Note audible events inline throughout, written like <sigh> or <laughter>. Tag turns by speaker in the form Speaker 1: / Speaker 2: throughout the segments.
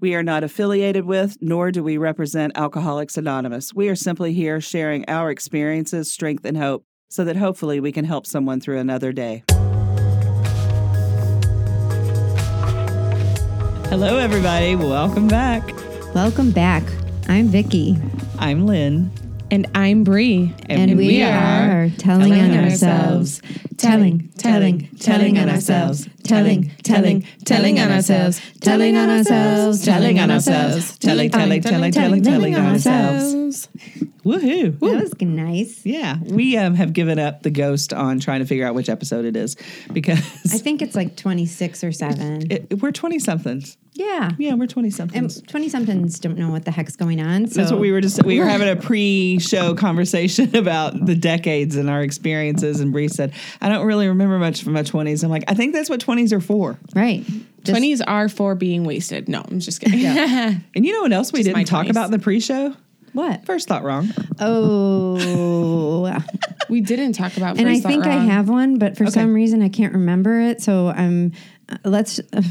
Speaker 1: We are not affiliated with, nor do we represent Alcoholics Anonymous. We are simply here sharing our experiences, strength, and hope so that hopefully we can help someone through another day. Hello, everybody. Welcome back.
Speaker 2: Welcome back. I'm Vicky,
Speaker 1: I'm Lynn.
Speaker 3: And I'm Bree.
Speaker 2: and, we, are telling, on ourselves, telling, telling, telling on ourselves, telling, telling, telling on ourselves, telling on ourselves, telling on ourselves,
Speaker 1: telling, telling, telling, telling, telling on ourselves. Woohoo.
Speaker 2: That was nice.
Speaker 1: Yeah, we um, have given up the ghost on trying to figure out which episode it is because
Speaker 2: I think it's like 26 or 7. <laughs>
Speaker 1: it, we're 20 somethings.
Speaker 2: yeah.
Speaker 1: Yeah, we're 20 somethings.
Speaker 2: 20 somethings don't know what the heck's going on. So
Speaker 1: That's what we were just we were <laughs> having a pre-show conversation <laughs> about the decades and our experiences and Bree said, I don't really remember much from my 20s. I'm like, I think that's what 20s are for.
Speaker 2: Right. Just-
Speaker 3: 20s are for being wasted. No, I'm just kidding. <laughs>
Speaker 1: And you know what else we
Speaker 3: Just
Speaker 1: didn't talk
Speaker 3: 20s.
Speaker 1: about in the pre-show?
Speaker 2: What?
Speaker 1: First thought wrong.
Speaker 2: Oh. <laughs>
Speaker 3: we didn't talk about
Speaker 2: and I
Speaker 3: First Thought
Speaker 2: think I have one, but for some reason I can't remember it. So I'm, uh, let's, uh,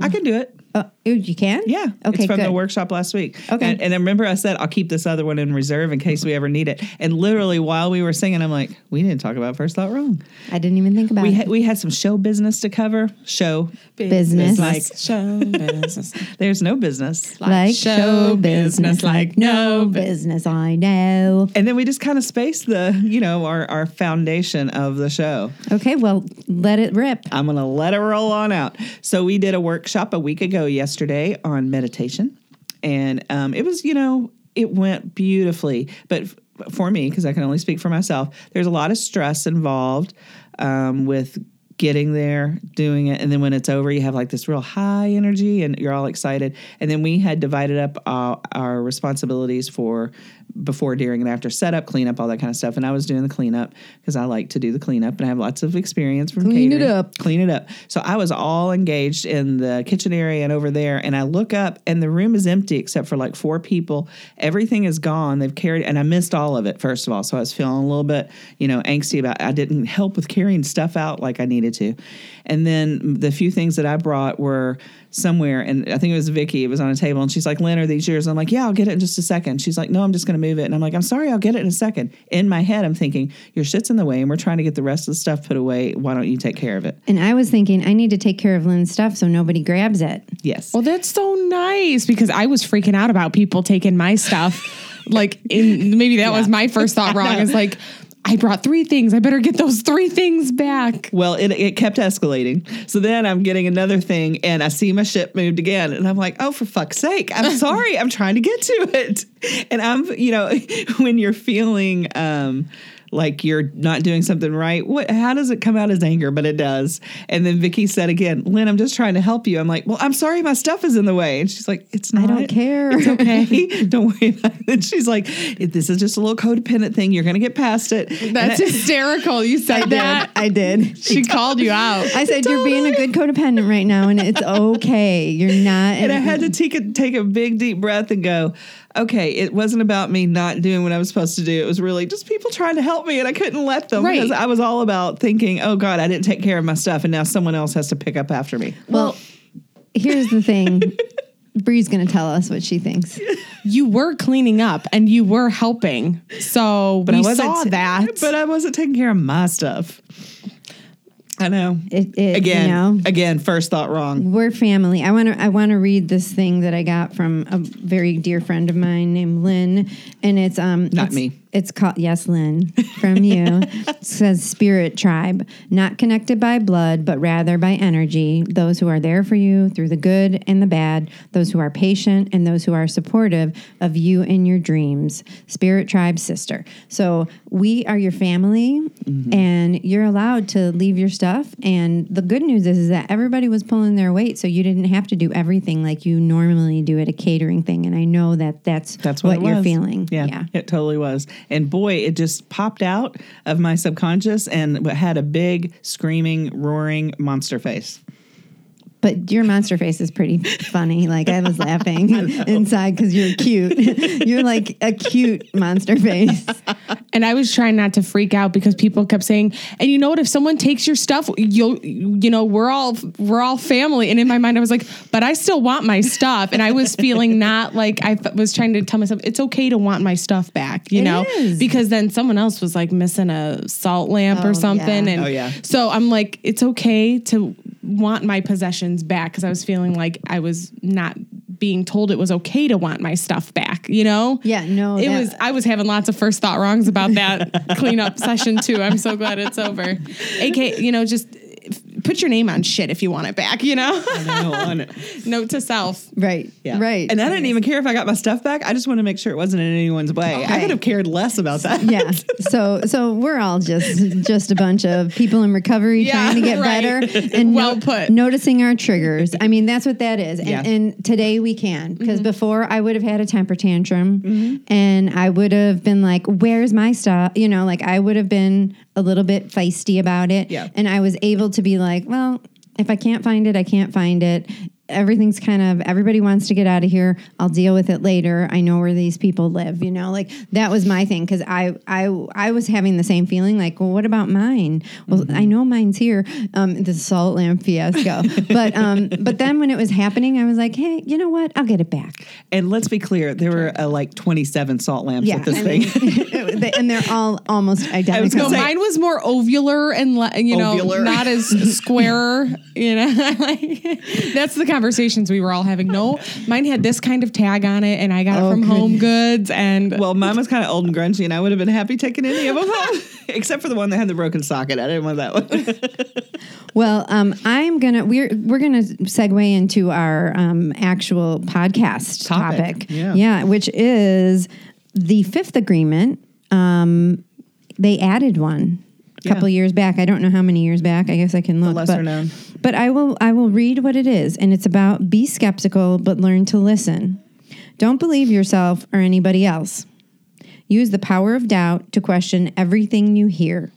Speaker 1: I can do it.
Speaker 2: Oh, you can?
Speaker 1: Yeah.
Speaker 2: Okay,
Speaker 1: It's from
Speaker 2: good.
Speaker 1: the workshop last week.
Speaker 2: Okay.
Speaker 1: And, and then remember I said I'll keep this other one in reserve in case we ever need it. And literally while we were singing, I'm like, we didn't talk about first thought wrong.
Speaker 2: I didn't even think about
Speaker 1: We
Speaker 2: it.
Speaker 1: had we had some show business to cover. Show.
Speaker 2: Business.
Speaker 1: like-
Speaker 3: show <laughs> business.
Speaker 1: There's no business.
Speaker 2: like
Speaker 3: show
Speaker 2: show
Speaker 3: business,
Speaker 2: business,
Speaker 3: like
Speaker 2: like no business I know.
Speaker 1: And then we just kind of spaced the, you know, our, our foundation of the show.
Speaker 2: Okay, well, let it rip.
Speaker 1: I'm going to let it roll on out. So we did a workshop a week ago yesterday on meditation. And um, it was, you know, it went beautifully. But f- for me, because I can only speak for myself, there's a lot of stress involved um, with getting there, doing it. And then when it's over, you have like this real high energy and you're all excited. And then we had divided up uh, our responsibilities for before, during, and after setup, cleanup, all that kind of stuff. And I was doing the cleanup because I like to do the cleanup and I have lots of experience from
Speaker 2: Clean it up.
Speaker 1: Clean it up. So I was all engaged in the kitchen area and over there. And I look up and the room is empty except for like four people. Everything is gone. They've carried, and I missed all of it, first of all. So I was feeling a little bit, you know, angsty about I didn't help with carrying stuff out like I needed to. And then the few things that I brought were somewhere, and I think it was Vicky. It was on a table, and she's like, "Lynn, are these yours?" I'm like, "Yeah, I'll get it in just a second. She's like, "No, I'm just going to move it." And I'm like, "I'm sorry, I'll get it in a second. In my head, I'm thinking, "Your shit's in the way, and we're trying to get the rest of the stuff put away. Why don't you take care of it?"
Speaker 2: And I was thinking, I need to take care of Lynn's stuff so nobody grabs it.
Speaker 1: Yes.
Speaker 3: Well, that's so nice because I was freaking out about people taking my stuff. <laughs> like, in, maybe that was my first thought wrong. It's like, I brought three things. I better get those three things back.
Speaker 1: Well, it, it kept escalating. So then I'm getting another thing, and I see my ship moved again, and I'm like, "Oh, for fuck's sake! I'm <laughs> sorry. I'm trying to get to it." And I'm, you know, <laughs> when you're feeling um, like you're not doing something right, what? How does it come out as anger? But it does. And then Vicky said again, "Lynn, I'm just trying to help you." I'm like, "Well, I'm sorry, my stuff is in the way," and she's like, "It's not.
Speaker 2: I don't care.
Speaker 1: It's okay. <laughs> <laughs> don't worry about it." And she's like, "This is just a little codependent thing. You're gonna get past it."
Speaker 3: That's
Speaker 1: And <laughs>
Speaker 3: hysterical. You said I that.
Speaker 2: I did.
Speaker 3: She called you out.
Speaker 2: I said, You're being a good codependent right now, and it's okay. You're not.
Speaker 1: And I had to take a take a big deep breath and go, okay, it wasn't about me not doing what I was supposed to do. It was really just people trying to help me, and I couldn't let them
Speaker 3: Right.
Speaker 1: because I was all about thinking, oh God, I didn't take care of my stuff, and now someone else has to pick up after me.
Speaker 2: Well, here's the thing. <laughs> Bree's going to tell us what she thinks.
Speaker 3: You were cleaning up and you were helping. So
Speaker 1: I
Speaker 3: we
Speaker 1: wasn't
Speaker 3: saw
Speaker 1: ta-
Speaker 3: that.
Speaker 1: but I wasn't taking care of my stuff. I know.
Speaker 2: It, it,
Speaker 1: Again,
Speaker 2: you know,
Speaker 1: again, first thought wrong.
Speaker 2: we're family. I want to. I want to read this thing that I got from a very dear friend of mine named Lynn, and it's um
Speaker 1: Not
Speaker 2: it's-
Speaker 1: me.
Speaker 2: It's called yes, Lynn from you. <laughs> it says Spirit Tribe, not connected by blood, but rather by energy. Those who are there for you through the good and the bad. Those who are patient and those who are supportive of you and your dreams. Spirit Tribe sister. So we are your family, mm-hmm. and you're allowed to leave your stuff. And the good news is, is that everybody was pulling their weight, so you didn't have to do everything like you normally do at a catering thing. And I know that that's
Speaker 1: That's what, it
Speaker 2: you're
Speaker 1: was.
Speaker 2: feeling.
Speaker 1: Yeah,
Speaker 2: yeah.
Speaker 1: it totally was. And boy, it just popped out of my subconscious and had a big screaming, roaring monster face.
Speaker 2: But your monster face is pretty funny. Like I was laughing <laughs> inside because you're cute. <laughs> you're like a cute monster face.
Speaker 3: And I was trying not to freak out because people kept saying, "And you know what? If someone takes your stuff, you'll, you know, we're all we're all family." And in my mind, I was like, "But I still want my stuff." And I was feeling not like I th- was trying to tell myself it's okay to want my stuff back, you
Speaker 2: It
Speaker 3: know,
Speaker 2: is.
Speaker 3: because then someone else was like missing a salt lamp
Speaker 2: Oh,
Speaker 3: or something,
Speaker 2: yeah.
Speaker 3: and
Speaker 1: Oh, yeah.
Speaker 3: so I'm like, it's okay to want my possessions back because I was feeling like I was not being told it was okay to want my stuff back, you know?
Speaker 2: Yeah, no,
Speaker 3: It
Speaker 2: that-
Speaker 3: was I was having lots of first thought wrongs about that <laughs> cleanup session too. I'm so glad it's over. AK, you know, just put your name on shit if you want it back, you know?
Speaker 1: No, I know. <laughs>
Speaker 3: Note to self.
Speaker 2: Right.
Speaker 1: Yeah.
Speaker 2: Right.
Speaker 1: And I didn't even care if I got my stuff back. I just want to make sure it wasn't in anyone's way. I
Speaker 2: Okay.
Speaker 1: could have cared less about that.
Speaker 2: yeah. So so we're all just just a bunch of people in recovery
Speaker 3: Yeah,
Speaker 2: trying to get
Speaker 3: right.
Speaker 2: better <laughs> and
Speaker 3: Well put.
Speaker 2: noticing our triggers. I mean, that's what that is. And,
Speaker 1: Yeah.
Speaker 2: and today we can because
Speaker 3: Mm-hmm.
Speaker 2: before I would have had a temper tantrum and I would have been like, "Where's my stuff?" You know, like I would have been a little bit feisty about it.
Speaker 1: Yeah.
Speaker 2: And I was able to be like, "Well, if I can't find it, I can't find it." Everything's kind of everybody wants to get out of here. I'll deal with it later. I know where these people live, you know. Like that was my thing because I I I was having the same feeling. Like, well, what about mine? Well, I know mine's here. Um, the salt lamp fiasco. but um, but then when it was happening, I was like, hey, you know what? I'll get it back.
Speaker 1: And let's be clear, there were uh, like 27 salt lamps
Speaker 2: Yeah,
Speaker 1: at this
Speaker 2: I
Speaker 1: thing.
Speaker 2: mean, <laughs> and they're all almost <laughs> identical.
Speaker 3: No,
Speaker 1: Say-
Speaker 3: mine was more ovular and you know
Speaker 1: Ovular.
Speaker 3: not as <laughs> square. You know, like, that's the conversations we were all having. No, mine had this kind of tag on it, and I got
Speaker 2: Oh,
Speaker 3: it from Home Goods. And
Speaker 1: well, mine was kind of old and grungy, and I would have been happy taking any of them home, <laughs> except for the one that had the broken socket. I didn't want that one. <laughs>
Speaker 2: Well, um, I'm gonna we're we're gonna segue into our um, actual podcast
Speaker 1: Topic,
Speaker 2: topic.
Speaker 1: yeah.
Speaker 2: which is the fifth agreement. Um, they added one a couple
Speaker 1: Yeah.
Speaker 2: years back. I don't know how many years back. I guess I can look.
Speaker 1: lesser
Speaker 2: but,
Speaker 1: known.
Speaker 2: But I will I will read what it is, and it's about be skeptical but learn to listen. Don't believe yourself or anybody else. Use the power of doubt to question everything you hear.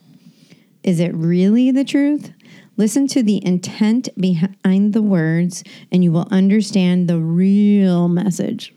Speaker 2: Is it really the truth? Listen to the intent behind the words, and you will understand the real message.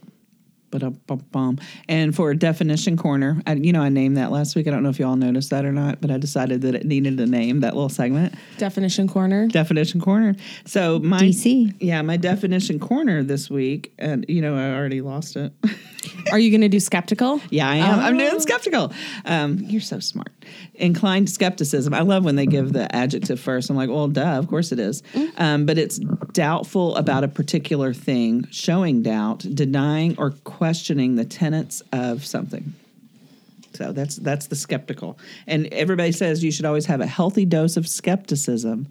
Speaker 1: Ba-dum-bum-bum. And for definition corner, I, you know, I named that last week. I don't know if y'all noticed that or not, but I decided that it needed a name. That little segment,
Speaker 3: definition corner.
Speaker 1: definition corner. So my
Speaker 2: DC.
Speaker 1: yeah, my definition corner this week, and you know, I already lost it. <laughs>
Speaker 3: Are you going to do skeptical?
Speaker 1: Yeah, I am. I'm
Speaker 3: Oh.
Speaker 1: doing skeptical. Um, you're so smart. Inclined skepticism. I love when they give the adjective first. I'm like, well, duh, of course it is. Um, but it's doubtful about a particular thing, showing doubt, denying or questioning the tenets of something. So that's that's the skeptical, and everybody says you should always have a healthy dose of skepticism.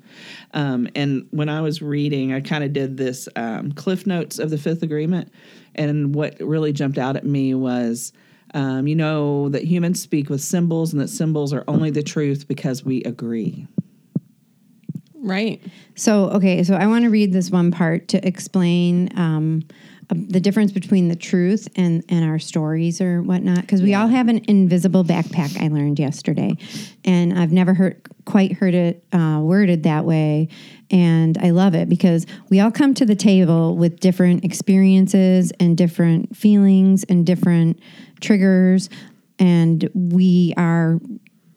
Speaker 1: Um, and when I was reading, I kind of did this um, cliff notes of the Fifth Agreement, and what really jumped out at me was, um, you know, that humans speak with symbols, and that symbols are only the truth because we agree.
Speaker 3: Right.
Speaker 2: So, okay, so I want to read this one part to explain um, the difference between the truth and, and our stories or whatnot. Because we all have an invisible backpack, I learned yesterday. And I've never heard quite heard it uh, worded that way. And I love it because we all come to the table with different experiences and different feelings and different triggers. And we are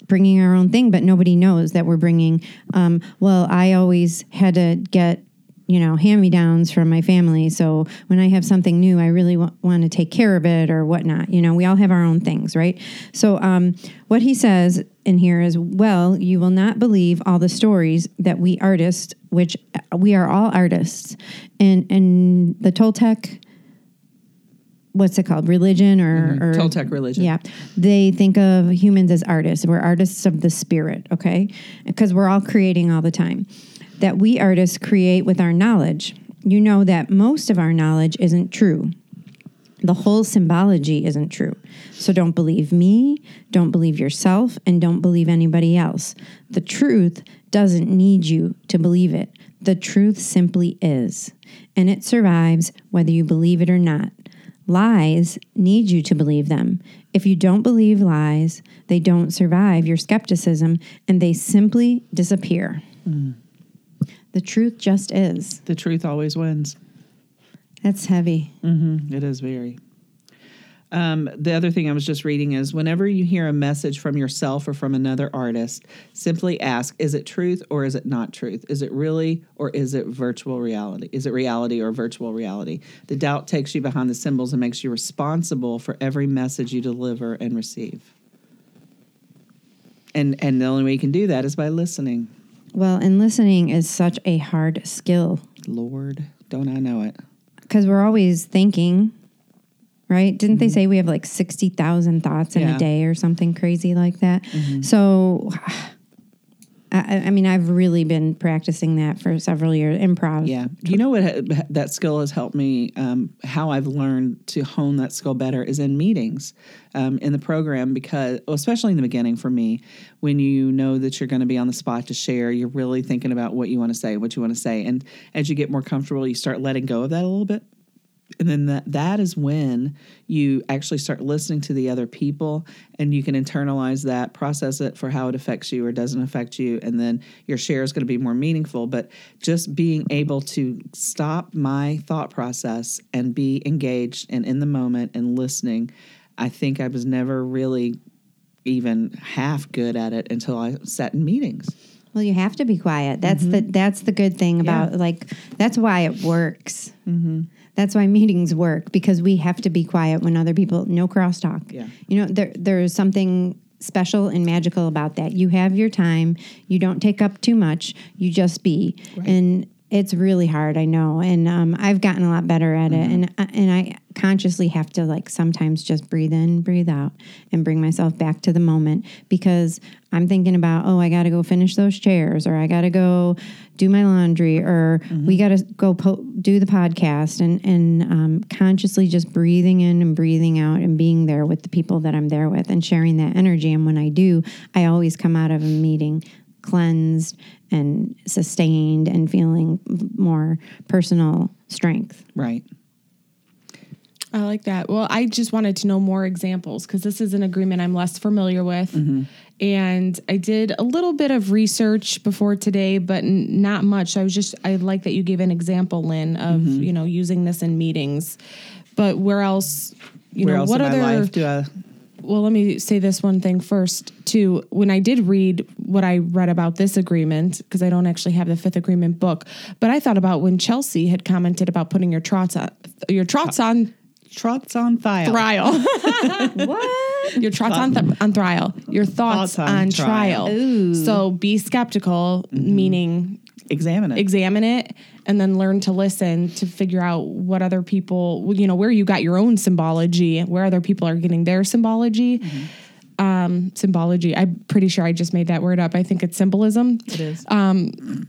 Speaker 2: bringing our own thing, but nobody knows that we're bringing. Um, well, I always had to get, you know, hand me downs from my family. So when I have something new, I really wa- want to take care of it or whatnot. You know, we all have our own things, right? So um, what he says in here is, well, you will not believe all the stories that we artists, which uh, we are all artists, and and the Toltec. What's it called? Religion or, or
Speaker 1: Toltec religion.
Speaker 2: yeah. They think of humans as artists. We're artists of the spirit, okay? Because we're all creating all the time. That we artists create with our knowledge. You know that most of our knowledge isn't true. The whole symbology isn't true. So don't believe me, don't believe yourself, and don't believe anybody else. The truth doesn't need you to believe it. The truth simply is. And it survives whether you believe it or not. Lies need you to believe them. If you don't believe lies, they don't survive your skepticism and they simply disappear. Mm. The truth just is.
Speaker 1: The truth always wins.
Speaker 2: That's heavy.
Speaker 1: It is very. Um, the other thing I was just reading is whenever you hear a message from yourself or from another artist, simply ask, is it truth or is it not truth? Is it really or is it virtual reality? Is it reality or virtual reality? The doubt takes you behind the symbols and makes you responsible for every message you deliver and receive. And and the only way you can do that is by listening.
Speaker 2: Well, and listening is such a hard skill
Speaker 1: Lord, don't I know it?
Speaker 2: because we're always thinking, right? Didn't they say we have like 60,000 thoughts in
Speaker 1: Mm-hmm. Yeah. Mm-hmm.
Speaker 2: a day or something crazy like that? So, I, I mean, I've really been practicing that for several years. Improv.
Speaker 1: Yeah. You know what that skill has helped me? Um, how I've learned to hone that skill better is in meetings um, in the program because, well, especially in the beginning for me, when you know that you're going to be on the spot to share, you're really thinking about what you want to say, what you want to say. And as you get more comfortable, you start letting go of that a little bit. And then that, that is when you actually start listening to the other people and you can internalize that, process it for how it affects you or doesn't affect you. And then your share is going to be more meaningful. But just being able to stop my thought process and be engaged and in the moment and listening, I think I was never really even half good at it until I sat in meetings.
Speaker 2: Well, you have to be quiet. That's the that's the good thing about
Speaker 1: Yeah.
Speaker 2: like that's why it works. Mm-hmm. That's why meetings work because we have to be quiet when other people no crosstalk.
Speaker 1: Yeah.
Speaker 2: you know there there's something special and magical about that. You have your time. You don't take up too much. You just be and. It's really hard, I know, and um, I've gotten a lot better at it. And and I consciously have to like sometimes just breathe in, breathe out, and bring myself back to the moment because I'm thinking about, oh, I got to go finish those chairs, or I got to go do my laundry, or we got to go po- do the podcast, and and um, consciously just breathing in and breathing out, and being there with the people that I'm there with, and sharing that energy. And when I do, I always come out of a meeting cleansed and sustained and feeling more personal strength.
Speaker 1: Right.
Speaker 3: I like that. Well, I just wanted to know more examples because this is an agreement I'm less familiar with. Mm-hmm. And I did a little bit of research before today, but n- not much. I was just, I like that you gave an example, Lynn, of, mm-hmm. you know, using this in meetings. But where else, you
Speaker 1: Where
Speaker 3: know,
Speaker 1: else
Speaker 3: what other,
Speaker 1: life do I?
Speaker 3: well, let me say this one thing first, too. When I did read what I read about this agreement, because I don't actually have the fifth agreement book, but I thought about when Chelsea had commented about putting your trots on, your trots uh, on
Speaker 1: Trots on file.
Speaker 3: trial. <laughs>
Speaker 2: What?
Speaker 3: Your trots on, th- on trial. Your thoughts,
Speaker 1: Thoughts on
Speaker 3: on,
Speaker 1: trial.
Speaker 3: trial. So be skeptical, mm-hmm. meaning
Speaker 1: Examine it.
Speaker 3: examine it and then learn to listen to figure out what other people, you know, where you got your own symbology, where other people are getting their symbology. Mm-hmm. Um, symbology. I'm pretty sure I just made that word up. I think it's symbolism.
Speaker 1: it is.
Speaker 3: Um,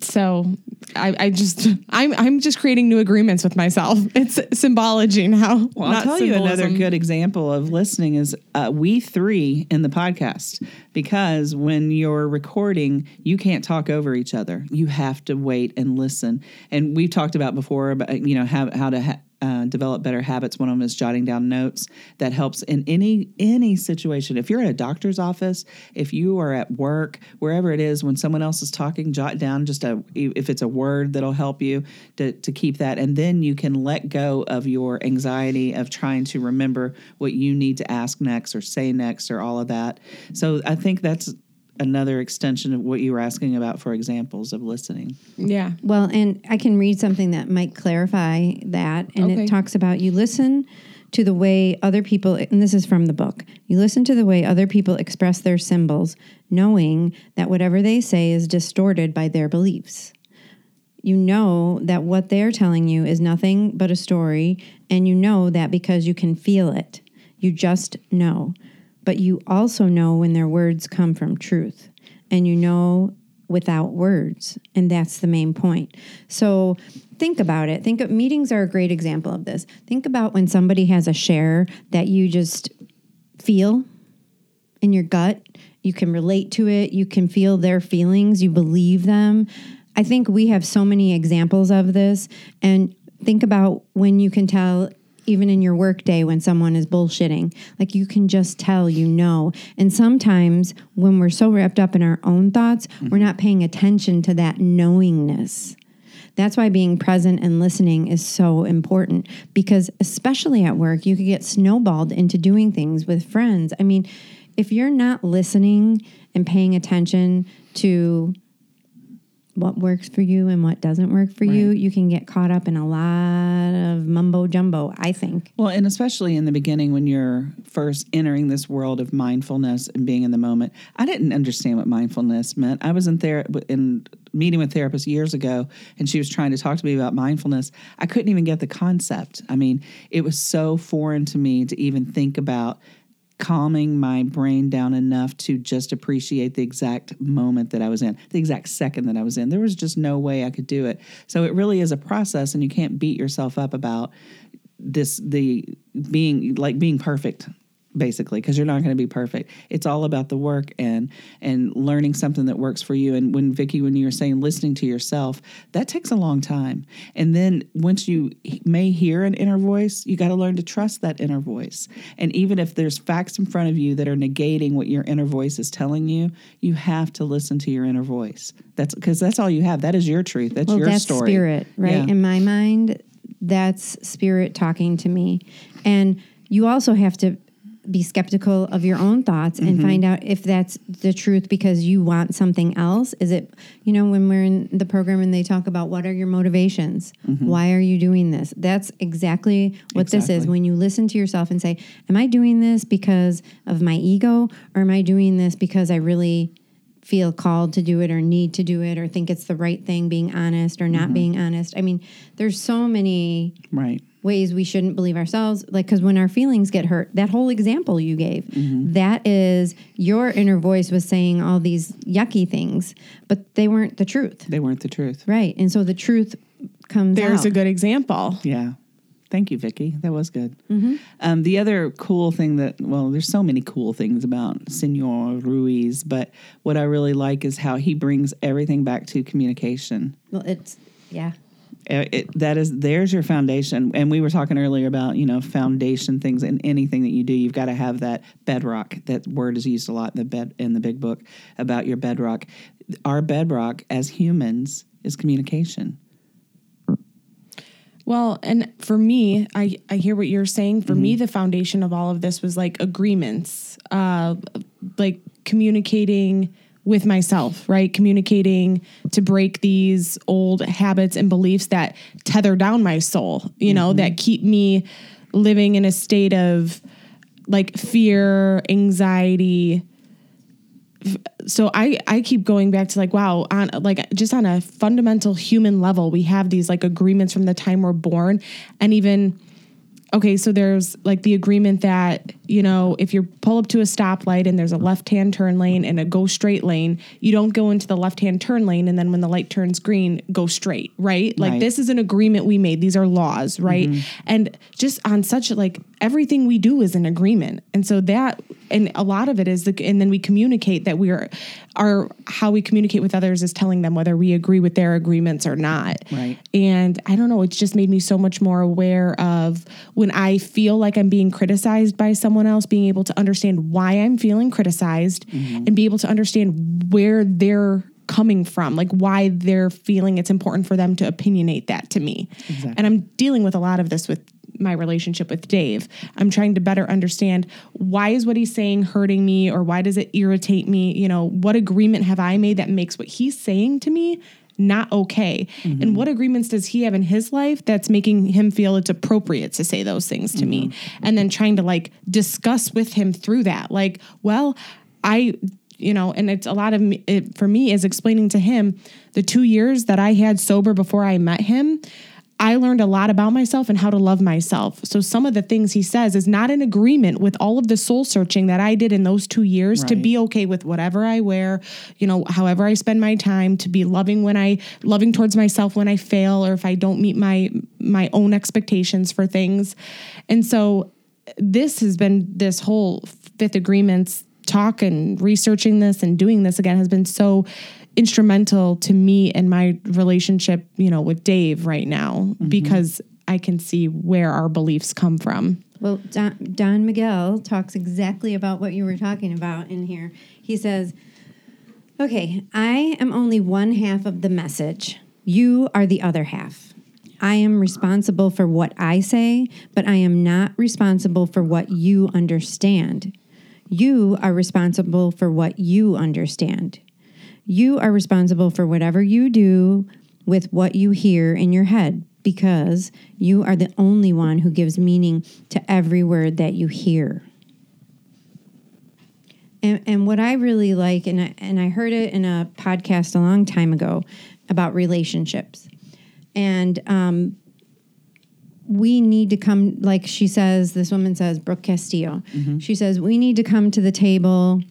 Speaker 3: So I, I just I'm I'm just creating new agreements with myself. It's symbology now.
Speaker 1: Well, I'll tell you another good example of listening is uh, we three in the podcast because when you're recording, you can't talk over each other. You have to wait and listen. And we've talked about before about you know how how to. Ha- uh, develop better habits. One of them is jotting down notes. That helps in any any situation. If you're in a doctor's office, if you are at work, wherever it is, when someone else is talking, jot down just a if it's a word that'll help you to to keep that, and then you can let go of your anxiety of trying to remember what you need to ask next or say next or all of that. So I think that's another extension of what you were asking about for examples of listening.
Speaker 3: Yeah.
Speaker 2: Well, and I can read something that might clarify that. And
Speaker 3: Okay.
Speaker 2: it talks about you listen to the way other people, and this is from the book, you listen to the way other people express their symbols, knowing that whatever they say is distorted by their beliefs. You know that what they're telling you is nothing but a story, and you know that because you can feel it. You just know. But you also know when their words come from truth, and you know without words. And that's the main point. So think about it. Think of meetings are a great example of this. Think about when somebody has a share that you just feel in your gut. You can relate to it. You can feel their feelings. You believe them. I think we have so many examples of this. And think about when you can tell even in your work day when someone is bullshitting. Like you can just tell, you know. And sometimes when we're so wrapped up in our own thoughts, we're mm-hmm. not paying attention to that knowingness. That's why being present and listening is so important because, especially at work, you could get snowballed into doing things with friends. I mean, if you're not listening and paying attention to what works for you and what doesn't work for you, you can get caught up in a lot of mumbo jumbo, I think.
Speaker 1: Well, and especially in the beginning when you're first entering this world of mindfulness and being in the moment. I didn't understand what mindfulness meant. I was in there in meeting with therapists years ago and she was trying to talk to me about mindfulness. I couldn't even get the concept. I mean, it was so foreign to me to even think about calming my brain down enough to just appreciate the exact moment that I was in, the exact second that I was in. There was just no way I could do it. So it really is a process, and you can't beat yourself up about this the being like being perfect basically because you're not going to be perfect. It's all about the work and and learning something that works for you. And when vicky when you were saying listening to yourself that takes a long time. And then once you may hear an inner voice you got to learn to trust that inner voice. And even if there's facts in front of you that are negating what your inner voice is telling you you have to listen to your inner voice. That's because that's all you have. That is your truth. That's
Speaker 2: Well,
Speaker 1: your
Speaker 2: that's
Speaker 1: story.
Speaker 2: spirit, right?
Speaker 1: Yeah.
Speaker 2: In my mind, that's spirit talking to me. And you also have to be skeptical of your own thoughts and
Speaker 1: Mm-hmm.
Speaker 2: find out if that's the truth because you want something else. Is it, you know, when we're in the program and they talk about what are your motivations? Why are you doing this? That's exactly what this is.
Speaker 1: Mm-hmm.
Speaker 2: When you listen to yourself and say, Am I doing this because of my ego or am I doing this because I really feel called to do it or need to do it or think it's the right thing being honest or
Speaker 1: Mm-hmm.
Speaker 2: not being honest. I mean, there's so many
Speaker 1: right
Speaker 2: ways we shouldn't believe ourselves like cuz when our feelings get hurt, that whole example you gave,
Speaker 1: Mm-hmm.
Speaker 2: that is your inner voice was saying all these yucky things, but they weren't the truth.
Speaker 1: they weren't the truth
Speaker 2: Right? And so the truth comes
Speaker 3: There's
Speaker 2: out.
Speaker 3: a good example.
Speaker 1: Yeah. Thank you, Vicky. That was good. Um, the other cool thing that, well, there's so many cool things about Senor Ruiz, but what I really like is how he brings everything back to communication.
Speaker 2: well, it's yeah.
Speaker 1: Uh, It, that is, there's your foundation. And we were talking earlier about, you know, foundation things in anything that you do. You've got to have that bedrock. That word is used a lot in the bed in the big book about your bedrock. Our bedrock as humans is communication.
Speaker 3: Well, and for me, I, I hear what you're saying. For me, the foundation of all of this was like agreements, uh, like communicating with myself, right? Communicating to break these old habits and beliefs that tether down my soul, you know, mm-hmm. that keep me living in a state of like fear, anxiety, so I I keep going back to like wow on like just on a fundamental human level we have these like agreements from the time we're born. And even okay so there's like the agreement that you know if you pull up to a stoplight and there's a left hand turn lane and a go straight lane you don't go into the left hand turn lane and then when the light turns green go straight right? Like
Speaker 1: Right.
Speaker 3: this is an agreement we made. These are laws right? Mm-hmm. And just on such like everything we do is an agreement. And so that and a lot of it is the and then we communicate that we are our how we communicate with others is telling them whether we agree with their agreements or not.
Speaker 1: Right.
Speaker 3: and i don't know it's just made me so much more aware of when i feel like i'm being criticized by someone else being able to understand why i'm feeling criticized mm-hmm. and be able to understand where they're coming from like why they're feeling it's important for them to opinionate that to me and i'm dealing with a lot of this with my relationship with Dave. I'm trying to better understand why is what he's saying hurting me or why does it irritate me? You know, what agreement have I made that makes what he's saying to me not okay? And mm-hmm. what agreements does he have in his life that's making him feel it's appropriate to say those things to me? Mm-hmm. And then trying to like discuss with him through that. Like, well, I you know, and it's a lot of me, it, for me is explaining to him the two years that I had sober before I met him. I learned a lot about myself and how to love myself. So some of the things he says is not in agreement with all of the soul searching that I did in those 2 years to be okay with whatever I wear, you know, however I spend my time, to be loving when I loving towards myself when I fail or if I don't meet my my own expectations for things. And so this has been this whole fifth agreements talk and researching this and doing this again has been so instrumental to me and my relationship, you know, with Dave right now mm-hmm. because I can see where our beliefs come from.
Speaker 2: Well, Don, Don Miguel talks exactly about what you were talking about in here. He says, Okay, I am only one half of the message. You are the other half. I am responsible for what I say, but I am not responsible for what you understand. You are responsible for what you understand. You are responsible for whatever you do with what you hear in your head because you are the only one who gives meaning to every word that you hear. And, and what I really like, and I, and I heard it in a podcast a long time ago about relationships. And um, we need to come, like she says, this woman says, Brooke Castillo, she says, we need to come to the table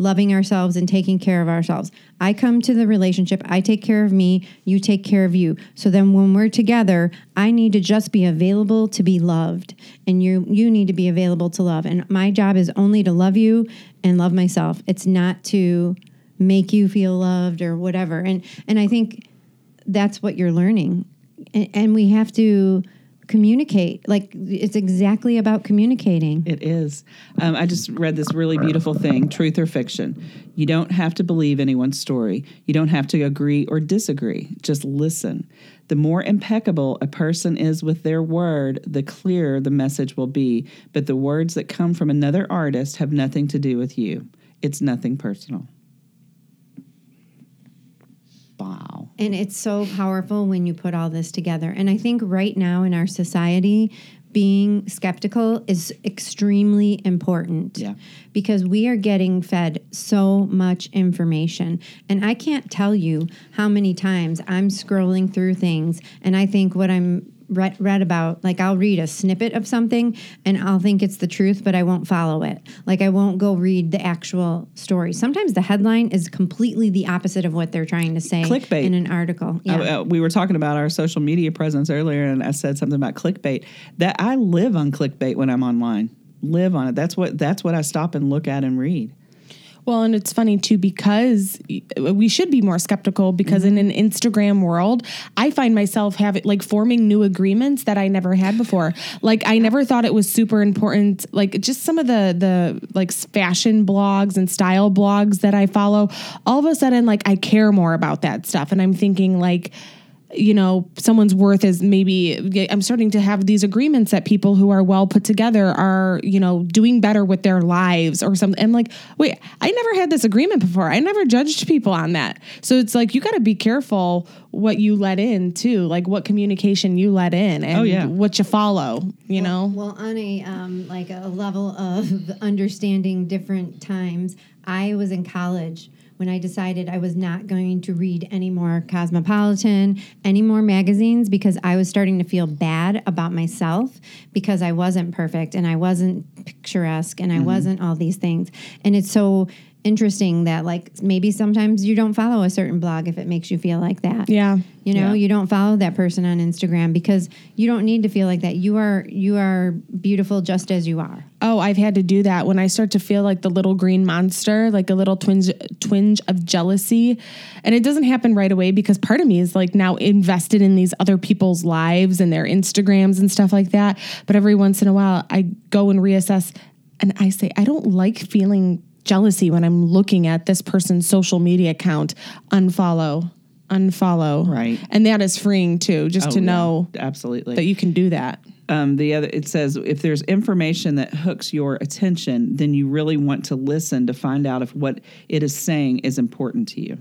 Speaker 2: loving ourselves and taking care of ourselves. I come to the relationship, I take care of me, you take care of you. So then when we're together, I need to just be available to be loved and you you need to be available to love. And my job is only to love you and love myself. It's not to make you feel loved or whatever. And and I think that's what you're learning. And, and we have to communicate. Like it's exactly about communicating.
Speaker 1: It is. Um, I just read this really beautiful thing truth or fiction. You don't have to believe anyone's story, you don't have to agree or disagree. Just listen. The more impeccable a person is with their word, the clearer the message will be. But the words that come from another artist have nothing to do with you, it's nothing personal. Wow.
Speaker 2: And it's so powerful when you put all this together. And I think right now in our society, being skeptical is extremely important.
Speaker 1: Yeah.
Speaker 2: Because we are getting fed so much information. And I can't tell you how many times I'm scrolling through things and I think what I'm read, read about, like I'll read a snippet of something and I'll think it's the truth, but I won't follow it. Like I won't go read the actual story. Sometimes the headline is completely the opposite of what they're trying to say
Speaker 1: Clickbait.
Speaker 2: in an article. Yeah.
Speaker 1: Uh, uh, we were talking about our social media presence earlier, and I said something about clickbait. That I live on clickbait when I'm online. Live on it. That's what that's what I stop and look at and read.
Speaker 3: Well, and it's funny too because we should be more skeptical because in mm-hmm. an Instagram world, I find myself having like forming new agreements that I never had before. Like I never thought it was super important. Like just some of the the like fashion blogs and style blogs that I follow, all of a sudden like I care more about that stuff, and I'm thinking like you know someone's worth is maybe i'm starting to have these agreements that people who are well put together are you know doing better with their lives or something. I'm like wait i never had this agreement before. I never judged people on that. So it's like you got to be careful what you let in too like what communication you let in and
Speaker 1: Oh, yeah.
Speaker 3: what you follow you know?
Speaker 2: Well, on a um, like a level of understanding different times, I was in college when I decided I was not going to read any more Cosmopolitan, any more magazines because I was starting to feel bad about myself because I wasn't perfect and I wasn't picturesque and I mm-hmm. wasn't all these things. And it's so interesting that like maybe sometimes you don't follow a certain blog if it makes you feel like that.
Speaker 3: yeah
Speaker 2: You know,
Speaker 1: Yeah.
Speaker 2: you don't follow that person on Instagram because you don't need to feel like that. You are you are beautiful just as you are.
Speaker 3: Oh, I've had to do that when I start to feel like the little green monster, like a little twinge twinge of jealousy. And it doesn't happen right away because part of me is like now invested in these other people's lives and their Instagrams and stuff like that. But every once in a while I go and reassess and I say, I don't like feeling jealousy when I'm looking at this person's social media account. Unfollow. Unfollow.
Speaker 1: Right.
Speaker 3: And that is freeing too, just
Speaker 1: Oh,
Speaker 3: to
Speaker 1: yeah,
Speaker 3: know
Speaker 1: absolutely.
Speaker 3: that you can do that.
Speaker 1: um, the other it says if there's information that hooks your attention, then you really want to listen to find out if what it is saying is important to you.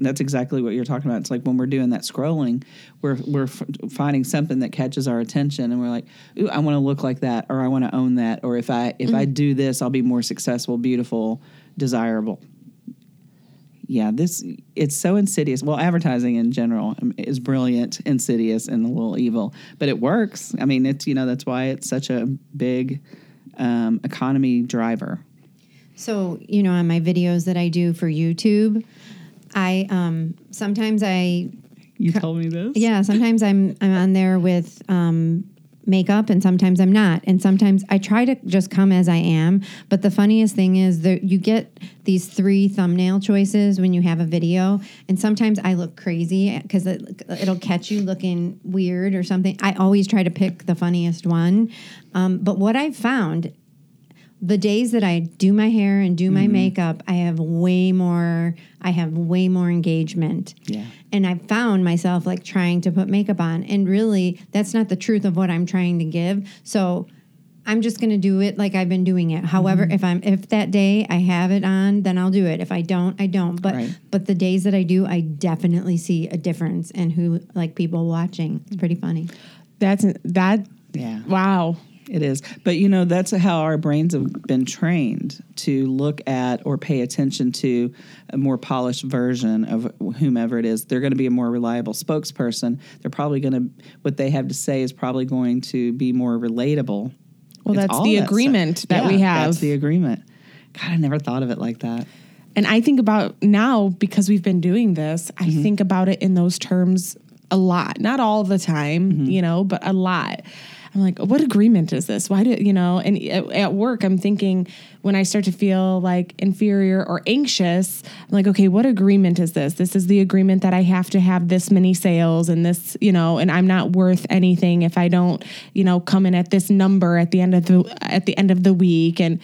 Speaker 1: That's exactly what you're talking about. It's like when we're doing that scrolling, we're we're f- finding something that catches our attention, and we're like, "Ooh, I want to look like that, or I want to own that, or if I if I do this, I'll be more successful, beautiful, desirable." yeah, this it's so insidious. Well, advertising in general um, is brilliant, insidious, and a little evil, but it works. I mean, it's you know that's why it's such a big um, economy driver.
Speaker 2: So, you know, on my videos that I do for YouTube, I um sometimes I
Speaker 1: You told me this.
Speaker 2: yeah, sometimes I'm I'm on there with um makeup and sometimes I'm not. And sometimes I try to just come as I am. But the funniest thing is that you get these three thumbnail choices when you have a video. And sometimes I look crazy because it, it'll catch you looking weird or something. I always try to pick the funniest one. Um, but what I've found the days that I do my hair and do my
Speaker 1: Mm-hmm.
Speaker 2: makeup, I have way more I have way more engagement.
Speaker 1: Yeah.
Speaker 2: And I found myself like trying to put makeup on and really that's not the truth of what I'm trying to give. So I'm just going to do it like I've been doing it. However,
Speaker 1: Mm-hmm.
Speaker 2: if I'm if that day I have it on, then I'll do it. If I don't, I don't. But
Speaker 1: Right.
Speaker 2: but the days that I do, I definitely see a difference in who like people watching. It's pretty funny.
Speaker 3: That's that.
Speaker 1: Yeah.
Speaker 3: Wow.
Speaker 1: It is. But you know, that's how our brains have been trained to look at or pay attention to a more polished version of whomever it is. They're going to be a more reliable spokesperson. They're probably going to, what they have to say is probably going to be more relatable.
Speaker 3: Well,
Speaker 1: It's
Speaker 3: that's the
Speaker 1: that stuff.
Speaker 3: agreement that
Speaker 1: Yeah,
Speaker 3: we have.
Speaker 1: That's the agreement. God, I never thought of it like that.
Speaker 3: And I think about now because we've been doing this, I
Speaker 1: Mm-hmm.
Speaker 3: think about it in those terms a lot. Not all the time,
Speaker 1: Mm-hmm.
Speaker 3: you know, but a lot. I'm like, what agreement is this? Why do you know? And at, work, I'm thinking when I start to feel like inferior or anxious, I'm like, okay, what agreement is this? This is the agreement that I have to have this many sales and this, you know, and I'm not worth anything if I don't, you know, come in at this number at the end of the at the end of the week and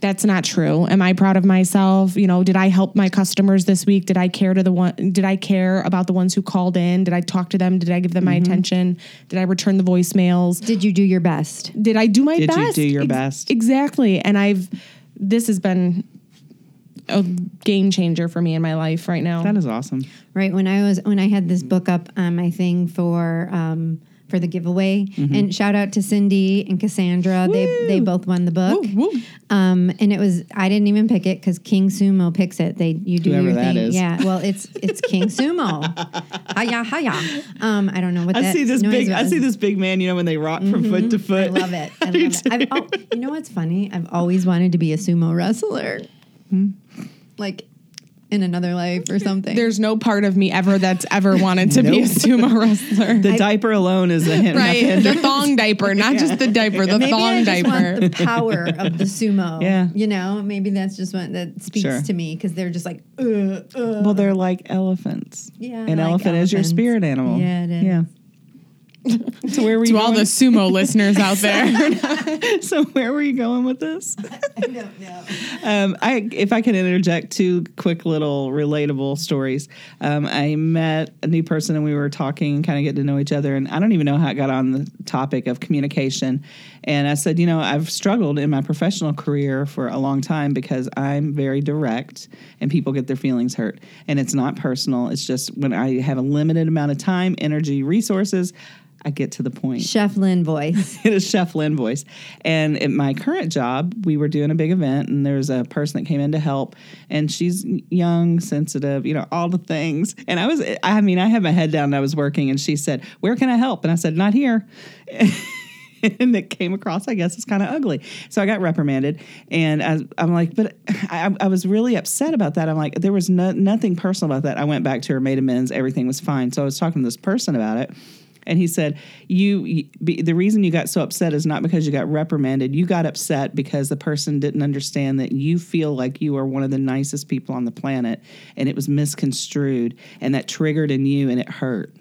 Speaker 3: that's not true. Am I proud of myself? You know, did I help my customers this week? Did I care to the one did I care about the ones who called in? Did I talk to them? Did I give them my
Speaker 1: Mm-hmm.
Speaker 3: attention? Did I return the voicemails?
Speaker 2: Did you do your best?
Speaker 3: Did I do my best?
Speaker 1: Did you do your best?
Speaker 3: Exactly. And I've this has been a game changer for me in my life right now.
Speaker 1: That is awesome.
Speaker 2: right when i was when i had this book up on my thing for um for the giveaway
Speaker 1: Mm-hmm.
Speaker 2: and shout out to cindy and cassandra they they both won the book
Speaker 3: Woo, woo.
Speaker 2: um and it was i didn't even pick it because king sumo picks it they you do
Speaker 1: Whoever
Speaker 2: your thing
Speaker 1: is.
Speaker 2: yeah well it's <laughs> it's king sumo hiya hiya um i don't know what
Speaker 1: I
Speaker 2: that
Speaker 1: see this big. I see this big man. You know when they rock from foot to foot.
Speaker 2: I love it. I <laughs> love it. I've, oh, you know what's funny? I've always wanted to be a sumo wrestler,
Speaker 1: Hmm?
Speaker 2: like in another life or something.
Speaker 3: There's no part of me ever that's ever wanted to be a sumo wrestler.
Speaker 1: The diaper alone is a hint.
Speaker 3: right. The thong diaper, not just the diaper, the
Speaker 2: Maybe I
Speaker 3: thong
Speaker 2: just want
Speaker 3: diaper.
Speaker 2: the power of the sumo. <laughs>
Speaker 1: Yeah.
Speaker 2: you know, maybe that's just what that speaks
Speaker 1: Sure.
Speaker 2: to me because they're just like, uh, uh.
Speaker 1: Well, they're like elephants.
Speaker 2: Yeah,
Speaker 1: An
Speaker 2: like
Speaker 1: elephant is your spirit animal.
Speaker 2: Yeah, it is.
Speaker 1: Yeah. <laughs> so where were you
Speaker 3: To all
Speaker 1: going?
Speaker 3: the sumo listeners out <laughs> there.
Speaker 1: so where were you going with this? <laughs>
Speaker 2: I don't know.
Speaker 1: Um, I, if I can interject two quick little relatable stories. Um, I met a new person and we were talking, kind of getting to know each other. And I don't even know how it got on the topic of communication. And I said, you know, I've struggled in my professional career for a long time because I'm very direct and people get their feelings hurt. And it's not personal. It's just when I have a limited amount of time, energy, resources, I get to the point
Speaker 2: Chef Lynn voice. <laughs>
Speaker 1: it is Chef Lynn voice. And at my current job, we were doing a big event, and there was a person that came in to help, and she's young, sensitive, you know, all the things. And I was, I mean, I had my head down, and I was working, and she said, "Where can I help?" And I said, "Not here." <laughs> <laughs> and it came across, I guess, as kind of ugly. So I got reprimanded, and I, I'm like, but I, I was really upset about that. I'm like, there was no, nothing personal about that. I went back to her, made amends, everything was fine. So I was talking to this person about it. And he said, "You, the reason you got so upset is not because you got reprimanded. You got upset because the person didn't understand that you feel like you are one of the nicest people on the planet, and it was misconstrued, and that triggered in you, and it hurt.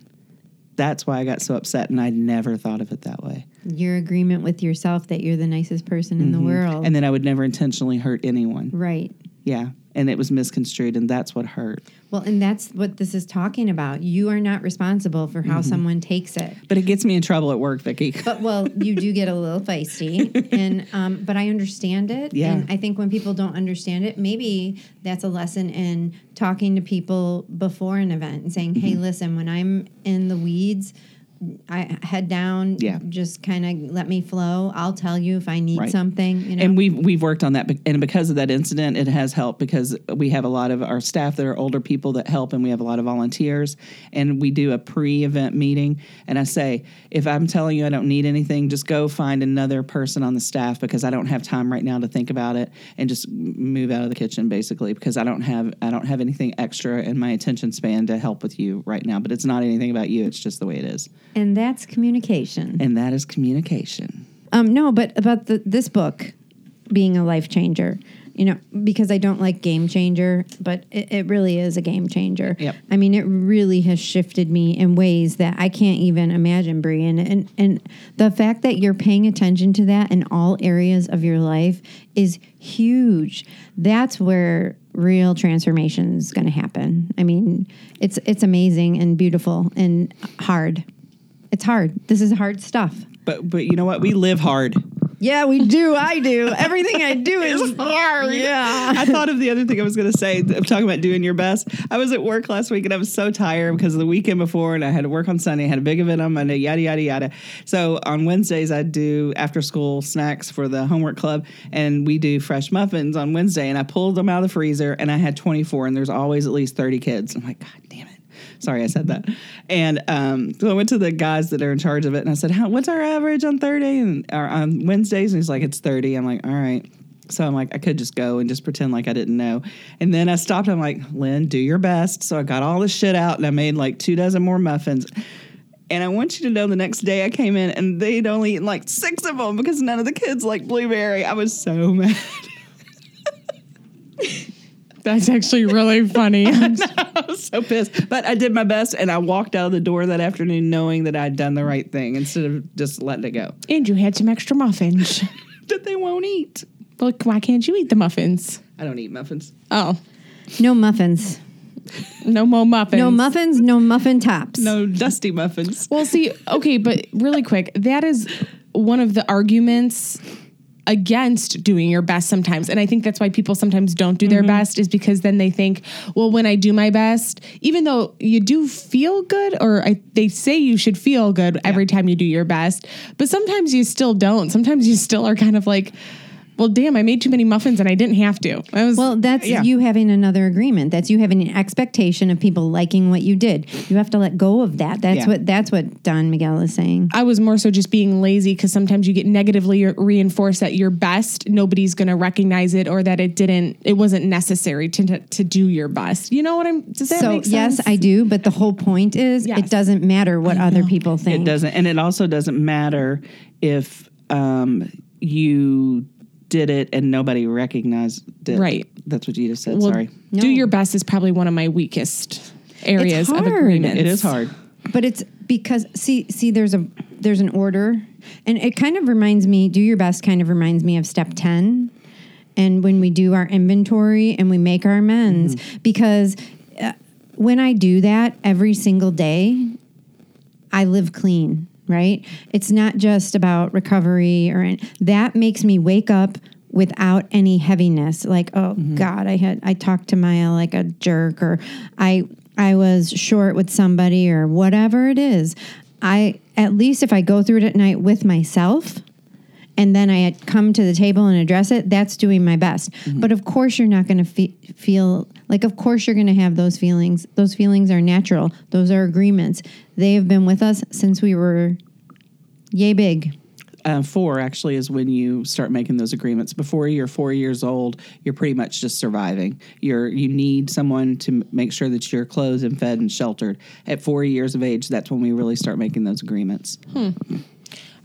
Speaker 1: That's why I got so upset, and I never thought of it that way.
Speaker 2: Your agreement with yourself that you're the nicest person in the world.
Speaker 1: Mm-hmm. And then I would never intentionally hurt anyone.
Speaker 2: right.
Speaker 1: Yeah, and it was misconstrued, and that's what hurt.
Speaker 2: Well, and that's what this is talking about. You are not responsible for
Speaker 1: Mm-hmm.
Speaker 2: how someone takes it.
Speaker 1: But it gets me in trouble at work, Vicky.
Speaker 2: But well, you do get a little feisty, <laughs> and um, but I understand it.
Speaker 1: Yeah.
Speaker 2: And I think when people don't understand it, maybe that's a lesson in talking to people before an event and saying, "Hey,
Speaker 1: Mm-hmm.
Speaker 2: listen, when I'm in the weeds." I head down,
Speaker 1: Yeah.
Speaker 2: just kind of let me flow. I'll tell you if I need
Speaker 1: Right.
Speaker 2: something. You know,
Speaker 1: And we've we've worked on that, and because of that incident, it has helped because we have a lot of our staff that are older people that help, and we have a lot of volunteers, and we do a pre-event meeting. And I say, if I'm telling you I don't need anything, just go find another person on the staff because I don't have time right now to think about it, and just move out of the kitchen basically because I don't have I don't have anything extra in my attention span to help with you right now. But it's not anything about you; it's just the way it is.
Speaker 2: And that's communication.
Speaker 1: And that is communication.
Speaker 2: Um, no, but about the, this book being a life changer, you know, because I don't like game changer, but it, it really is a game changer.
Speaker 1: Yep.
Speaker 2: I mean, it really has shifted me in ways that I can't even imagine, Bree. And, and, and the fact that you're paying attention to that in all areas of your life is huge. That's where real transformation is going to happen. I mean, it's it's amazing and beautiful and hard. It's hard. This is hard stuff.
Speaker 1: But but you know what? We live hard.
Speaker 2: Yeah, we do. I do. Everything I do <laughs> is
Speaker 1: hard.
Speaker 2: Yeah.
Speaker 1: I thought of the other thing I was going to say. I'm talking about doing your best. I was at work last week and I was so tired because of the weekend before, and I had to work on Sunday. I had a big event on Monday. Yada yada yada. So on Wednesdays I do after school snacks for the homework club, and we do fresh muffins on Wednesday. And I pulled them out of the freezer, and I had 24, and there's always at least 30 kids. I'm like, God damn it. Sorry, I said that. And um, so I went to the guys that are in charge of it, and I said, "What's our average on Thursday and or on Wednesdays?" And he's like, "It's 30." I'm like, "All right." So I'm like, I could just go and just pretend like I didn't know. And then I stopped. I'm like, Lynn, do your best. So I got all this shit out, and I made like two dozen more muffins. And I want you to know the next day I came in and they'd only eaten like six of them because none of the kids like blueberry. I was so <laughs> mad.
Speaker 3: That's actually really <laughs> funny.
Speaker 1: I was so pissed. But I did my best and I walked out of the door that afternoon knowing that I'd done the right thing instead of just letting it go.
Speaker 3: and you had some extra muffins. <laughs>
Speaker 1: That they won't eat.
Speaker 3: Well, why can't you eat the muffins?
Speaker 1: I don't eat muffins.
Speaker 3: Oh,
Speaker 2: No muffins.
Speaker 3: no more muffins.
Speaker 2: No muffins, no muffin tops.
Speaker 1: No dusty muffins.
Speaker 3: Well, see, okay, but really quick, that is one of the arguments against doing your best sometimes. And I think that's why people sometimes don't do their mm-hmm. best is because then they think, well, when I do my best, even though you do feel good or I, they say you should feel good every time you do your best, but sometimes you still don't. Sometimes you still are kind of like, well, damn, I made too many muffins and I didn't have to. I was
Speaker 2: Well, that's
Speaker 1: Yeah.
Speaker 2: you having another agreement. That's you having an expectation of people liking what you did. You have to let go of that. That's
Speaker 1: Yeah.
Speaker 2: what that's what Don Miguel is saying.
Speaker 3: I was more so just being lazy because sometimes you get negatively reinforced that your best, nobody's going to recognize it or that it didn't, it wasn't necessary to, to, to do your best. You know what I'm, does that
Speaker 2: So
Speaker 3: make sense?
Speaker 2: yes, I do, but the whole point is
Speaker 3: Yes.
Speaker 2: it doesn't matter what other people think.
Speaker 1: It doesn't, and it also doesn't matter if um, you did it and nobody recognized it.
Speaker 3: Right.
Speaker 1: That's what you just said.
Speaker 3: Well,
Speaker 1: Sorry.
Speaker 3: Do your best is probably one of my weakest areas of
Speaker 2: hard.
Speaker 3: agreement.
Speaker 1: It is hard.
Speaker 2: But it's because see see there's a there's an order and it kind of reminds me do your best kind of reminds me of step 10 and when we do our inventory and we make our amends because uh, when I do that every single day I live clean, right? It's not just about recovery or an- that makes me wake up without any heaviness like oh mm-hmm. god I had I talked to Maya like a jerk or I I was short with somebody or whatever it is. I at least if I go through it at night with myself and then I had come to the table and address it, that's doing my best. Mm-hmm. But of course, you're not going to fe- feel like, of course, you're going to have those feelings. Those feelings are natural, those are agreements. They have been with us since we were yay big.
Speaker 1: Uh, four actually is when you start making those agreements. Before you're four years old, you're pretty much just surviving. You're you need someone to m- make sure that you're clothed and fed and sheltered. At four years of age, that's when we really start making those agreements.
Speaker 3: I'm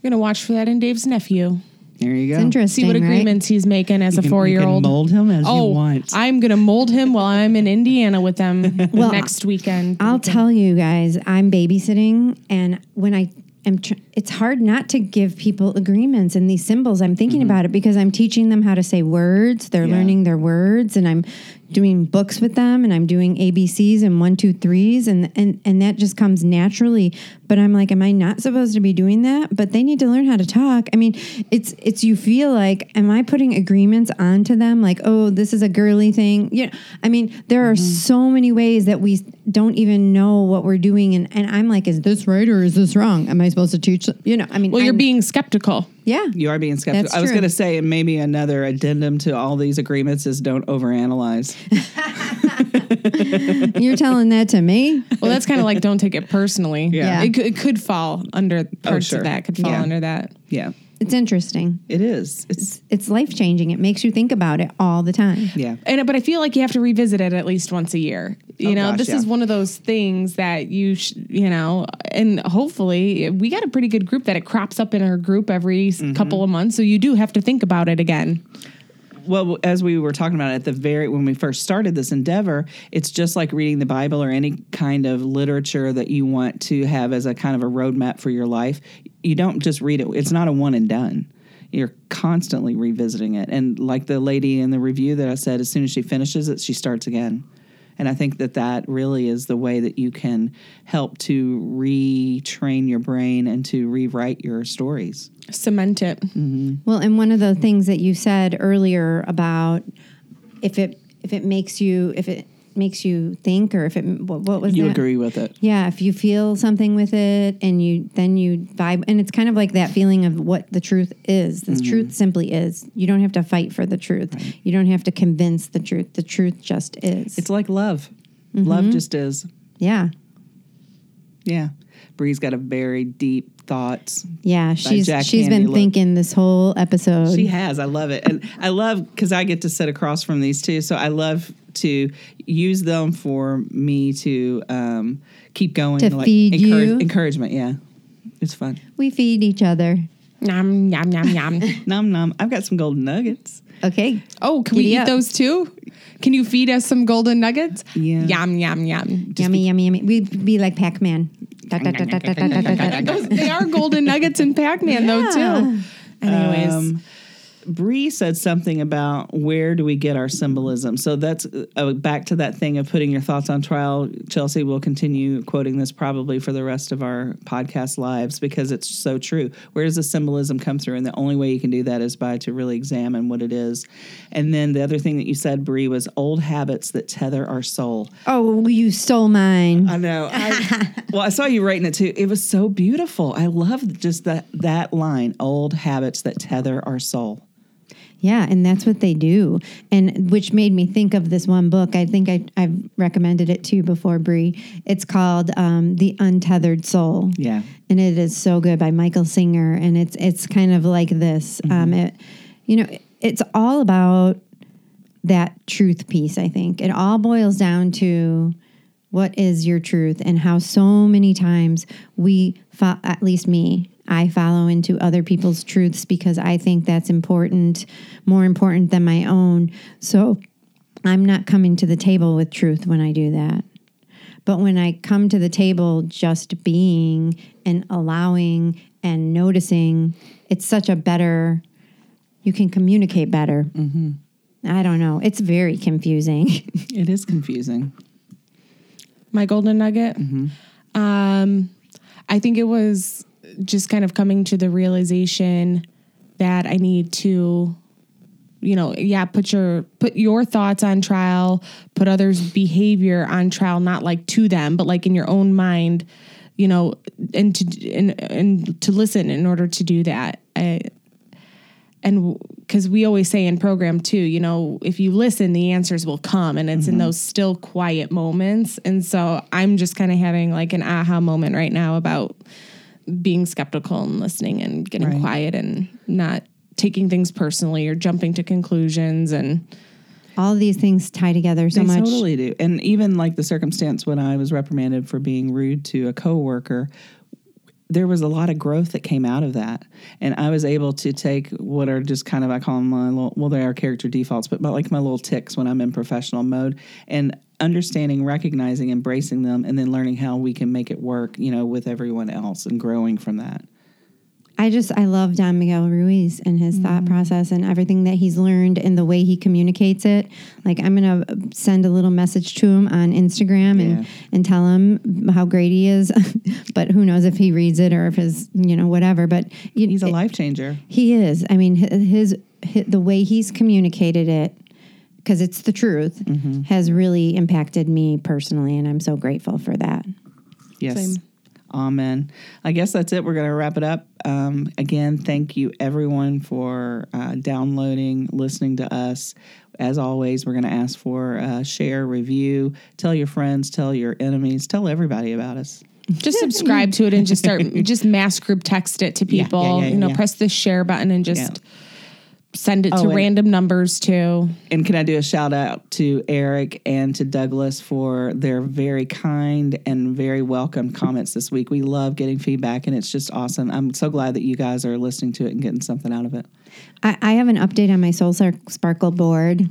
Speaker 3: going to watch for that in Dave's nephew.
Speaker 1: There you go.
Speaker 2: It's interesting.
Speaker 3: See what
Speaker 2: right?
Speaker 3: agreements he's making as a
Speaker 1: You can-
Speaker 3: four-year-old.
Speaker 1: can mold him as
Speaker 3: Oh,
Speaker 1: you want.
Speaker 3: Oh, I'm going to mold him while I'm in Indiana with them <laughs>
Speaker 2: Well,
Speaker 3: next weekend.
Speaker 2: I'll tell you guys, I'm babysitting, and when I am, tr- it's hard not to give people agreements and these symbols. I'm thinking mm-hmm. about it because I'm teaching them how to say words. They're
Speaker 1: Yeah.
Speaker 2: learning their words, and I'm doing books with them, and I'm doing ABCs and one, two, threes, and and and that just comes naturally. But I'm like, am I not supposed to be doing that? But they need to learn how to talk. I mean, it's it's you feel like, am I putting agreements onto them? Like, oh, this is a girly thing. You know, I mean, there are mm-hmm. so many ways that we don't even know what we're doing, and and I'm like, is this right or is this wrong? Am I supposed to teach? You know, I mean,
Speaker 3: well, you're being skeptical.
Speaker 2: yeah.
Speaker 1: you are being skeptical.
Speaker 2: That's
Speaker 1: I was going to say, and maybe another addendum to all these agreements is don't overanalyze. <laughs> <laughs>
Speaker 2: You're telling that to me?
Speaker 3: Well, that's kind of like don't take it personally.
Speaker 1: Yeah.
Speaker 2: Yeah.
Speaker 3: It, could- it could fall under parts
Speaker 1: sure.
Speaker 3: of that. Could fall
Speaker 1: Yeah.
Speaker 3: under that.
Speaker 1: Yeah.
Speaker 2: It's interesting.
Speaker 1: It is. It's
Speaker 2: It's life changing. It makes you think about it all the time.
Speaker 1: yeah.
Speaker 3: And but I feel like you have to revisit it at least once a year. You
Speaker 1: Oh,
Speaker 3: know,
Speaker 1: gosh,
Speaker 3: this
Speaker 1: yeah.
Speaker 3: is one of those things that you sh- you know, and hopefully we got a pretty good group that it crops up in our group every
Speaker 1: Mm-hmm.
Speaker 3: couple of months. So you do have to think about it again.
Speaker 1: Well, as we were talking about at the very when we first started this endeavor, it's just like reading the Bible or any kind of literature that you want to have as a kind of a roadmap for your life. You don't just read it; it's not a one and done. You're constantly revisiting it, and like the lady in the review that I said, as soon as she finishes it, she starts again. And I think that that really is the way that you can help to retrain your brain and to rewrite your stories.
Speaker 3: Cement it. Mm-hmm.
Speaker 2: Well, and one of the things that you said earlier about if it if it makes you if it makes you think or if it what, what was
Speaker 1: You
Speaker 2: that?
Speaker 1: agree with it?
Speaker 2: Yeah, if you feel something with it and you then you vibe and it's kind of like that feeling of what the truth is.
Speaker 1: Mm-hmm.
Speaker 2: The truth simply is. You don't have to fight for the truth. You don't have to convince the truth. The truth just is.
Speaker 1: It's like love. Love just is.
Speaker 2: yeah.
Speaker 1: Yeah. Bree's got a very deep thoughts.
Speaker 2: Yeah, she's
Speaker 1: Jack
Speaker 2: she's
Speaker 1: Handy
Speaker 2: been
Speaker 1: look.
Speaker 2: thinking this whole episode.
Speaker 1: She has. I love it. And I love because I get to sit across from these two. So I love to use them for me to um, keep going.
Speaker 2: To feed you.
Speaker 1: Encouragement. Yeah. It's fun.
Speaker 2: we feed each other.
Speaker 3: Yum yum yum yum.
Speaker 1: Nom nom. I've got some golden nuggets.
Speaker 2: Okay.
Speaker 3: Oh, can we eat
Speaker 2: up.
Speaker 3: those too? Can you feed us some golden nuggets?
Speaker 1: Yeah.
Speaker 3: Yum yum yum.
Speaker 2: yummy, yummy, yummy. We'd be like Pac Man.
Speaker 3: They are golden nuggets in Pac-Man though too. Anyways,
Speaker 1: Um, Bree said something about where do we get our symbolism. So that's uh, back to that thing of putting your thoughts on trial. Chelsea will continue quoting this probably for the rest of our podcast lives because it's so true. Where does the symbolism come through? And the only way you can do that is by to really examine what it is. And then the other thing that you said, Bree, was old habits that tether our soul.
Speaker 2: Oh, you stole mine.
Speaker 1: I know. I, <laughs> well, I saw you writing it too. It was so beautiful. I love just that that line: "Old habits that tether our soul."
Speaker 2: Yeah, and that's what they do. And which made me think of this one book. I think I, I've recommended it to you before, Bree. It's called um, The Untethered Soul.
Speaker 1: Yeah.
Speaker 2: And it is so good by Michael Singer. And it's it's kind of like this. Um, it, you know, it's all about that truth piece, I think. It all boils down to what is your truth and how so many times we, fo- at least me, I follow into other people's truths because I think that's important, more important than my own. So I'm not coming to the table with truth when I do that. But when I come to the table just being and allowing and noticing, it's such a better, you can communicate better. I don't know. It's very confusing. <laughs>
Speaker 1: It is confusing.
Speaker 3: my golden nugget. Um, I think it was just kind of coming to the realization that I need to, you know, yeah, put your put your thoughts on trial, put others' behavior on trial, not like to them, but like in your own mind, you know, and to and and to listen in order to do that. I, and because we always say in program too, you know, if you listen, the answers will come, and it's in mm-hmm. those still quiet moments. And so I'm just kind of having like an aha moment right now about being skeptical and listening and getting
Speaker 1: Right.
Speaker 3: quiet and not taking things personally or jumping to conclusions and
Speaker 2: All these things tie together so
Speaker 1: they
Speaker 2: much.
Speaker 1: totally do. And even like the circumstance when I was reprimanded for being rude to a coworker, there was a lot of growth that came out of that. And I was able to take what are just kind of, I call them my little, well, they are character defaults, but my, like my little ticks when I'm in professional mode and understanding, recognizing, embracing them, and then learning how we can make it work, you know, with everyone else and growing from that.
Speaker 2: I just I love Don Miguel Ruiz and his
Speaker 1: Mm-hmm.
Speaker 2: thought process and everything that he's learned and the way he communicates it. Like I'm gonna send a little message to him on Instagram and
Speaker 1: Yeah.
Speaker 2: and tell him how great he is. <laughs> but who knows if he reads it or if his you know whatever. But you,
Speaker 1: He's a life changer.
Speaker 2: He is. I mean, hi- his, hi the way he's communicated it, because it's the truth,
Speaker 1: Mm-hmm.
Speaker 2: has really impacted me personally, and I'm so grateful for that.
Speaker 1: Yes.
Speaker 3: Same.
Speaker 1: Amen. I guess that's it. We're going to wrap it up. Um, again, thank you everyone for uh, downloading, listening to us. As always, we're going to ask for uh, share, review, tell your friends, tell your enemies, tell everybody about us.
Speaker 3: Just subscribe to it and just start <laughs> just mass group text it to
Speaker 1: Yeah, yeah,
Speaker 3: people.
Speaker 1: yeah,
Speaker 3: you know,
Speaker 1: yeah.
Speaker 3: press the share button and just
Speaker 1: Yeah.
Speaker 3: Send it
Speaker 1: Oh,
Speaker 3: to random numbers too.
Speaker 1: And can I do a shout out to Eric and to Douglas for their very kind and very welcome comments this week? We love getting feedback and it's just awesome. I'm so glad that you guys are listening to it and getting something out of it.
Speaker 2: I, I have an update on my Soul Sar- Sparkle board.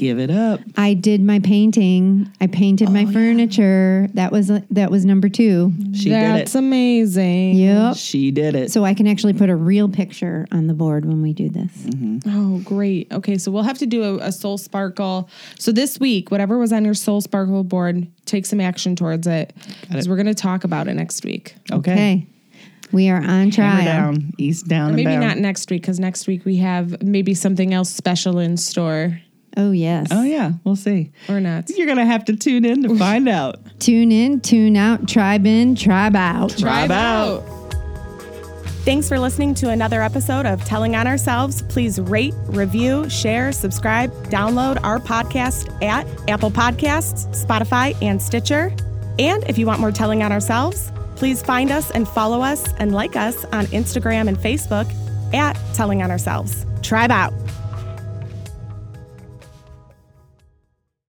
Speaker 1: Give it up.
Speaker 2: I did my painting. I painted
Speaker 1: Oh,
Speaker 2: my furniture. That was that was number two.
Speaker 1: She
Speaker 3: That's
Speaker 1: did
Speaker 3: amazing.
Speaker 2: Yep.
Speaker 1: She did it.
Speaker 2: So I can actually put a real picture on the board when we do this. Mm-hmm.
Speaker 3: Oh, great. Okay, so we'll have to do a, a soul sparkle. So this week, whatever was on your soul sparkle board, take some action towards it because we're going to talk about it next week.
Speaker 1: okay.
Speaker 2: Okay. We are on
Speaker 1: Hammer
Speaker 2: trial.
Speaker 1: down, east down, and
Speaker 3: Maybe
Speaker 1: bound.
Speaker 3: not next week because next week we have maybe something else special in store
Speaker 2: Oh yes.
Speaker 1: Oh yeah, we'll see.
Speaker 3: or not.
Speaker 1: You're gonna have to tune in to <laughs> find out.
Speaker 2: Tune in, tune out, tribe in, tribe out.
Speaker 1: Tribe out.
Speaker 4: Thanks for listening to another episode of Telling on Ourselves. Please rate, review, share, subscribe, download our podcast at Apple Podcasts, Spotify, and Stitcher. And if you want more Telling on Ourselves, please find us and follow us and like us on Instagram and Facebook at Telling on Ourselves. Tribe out.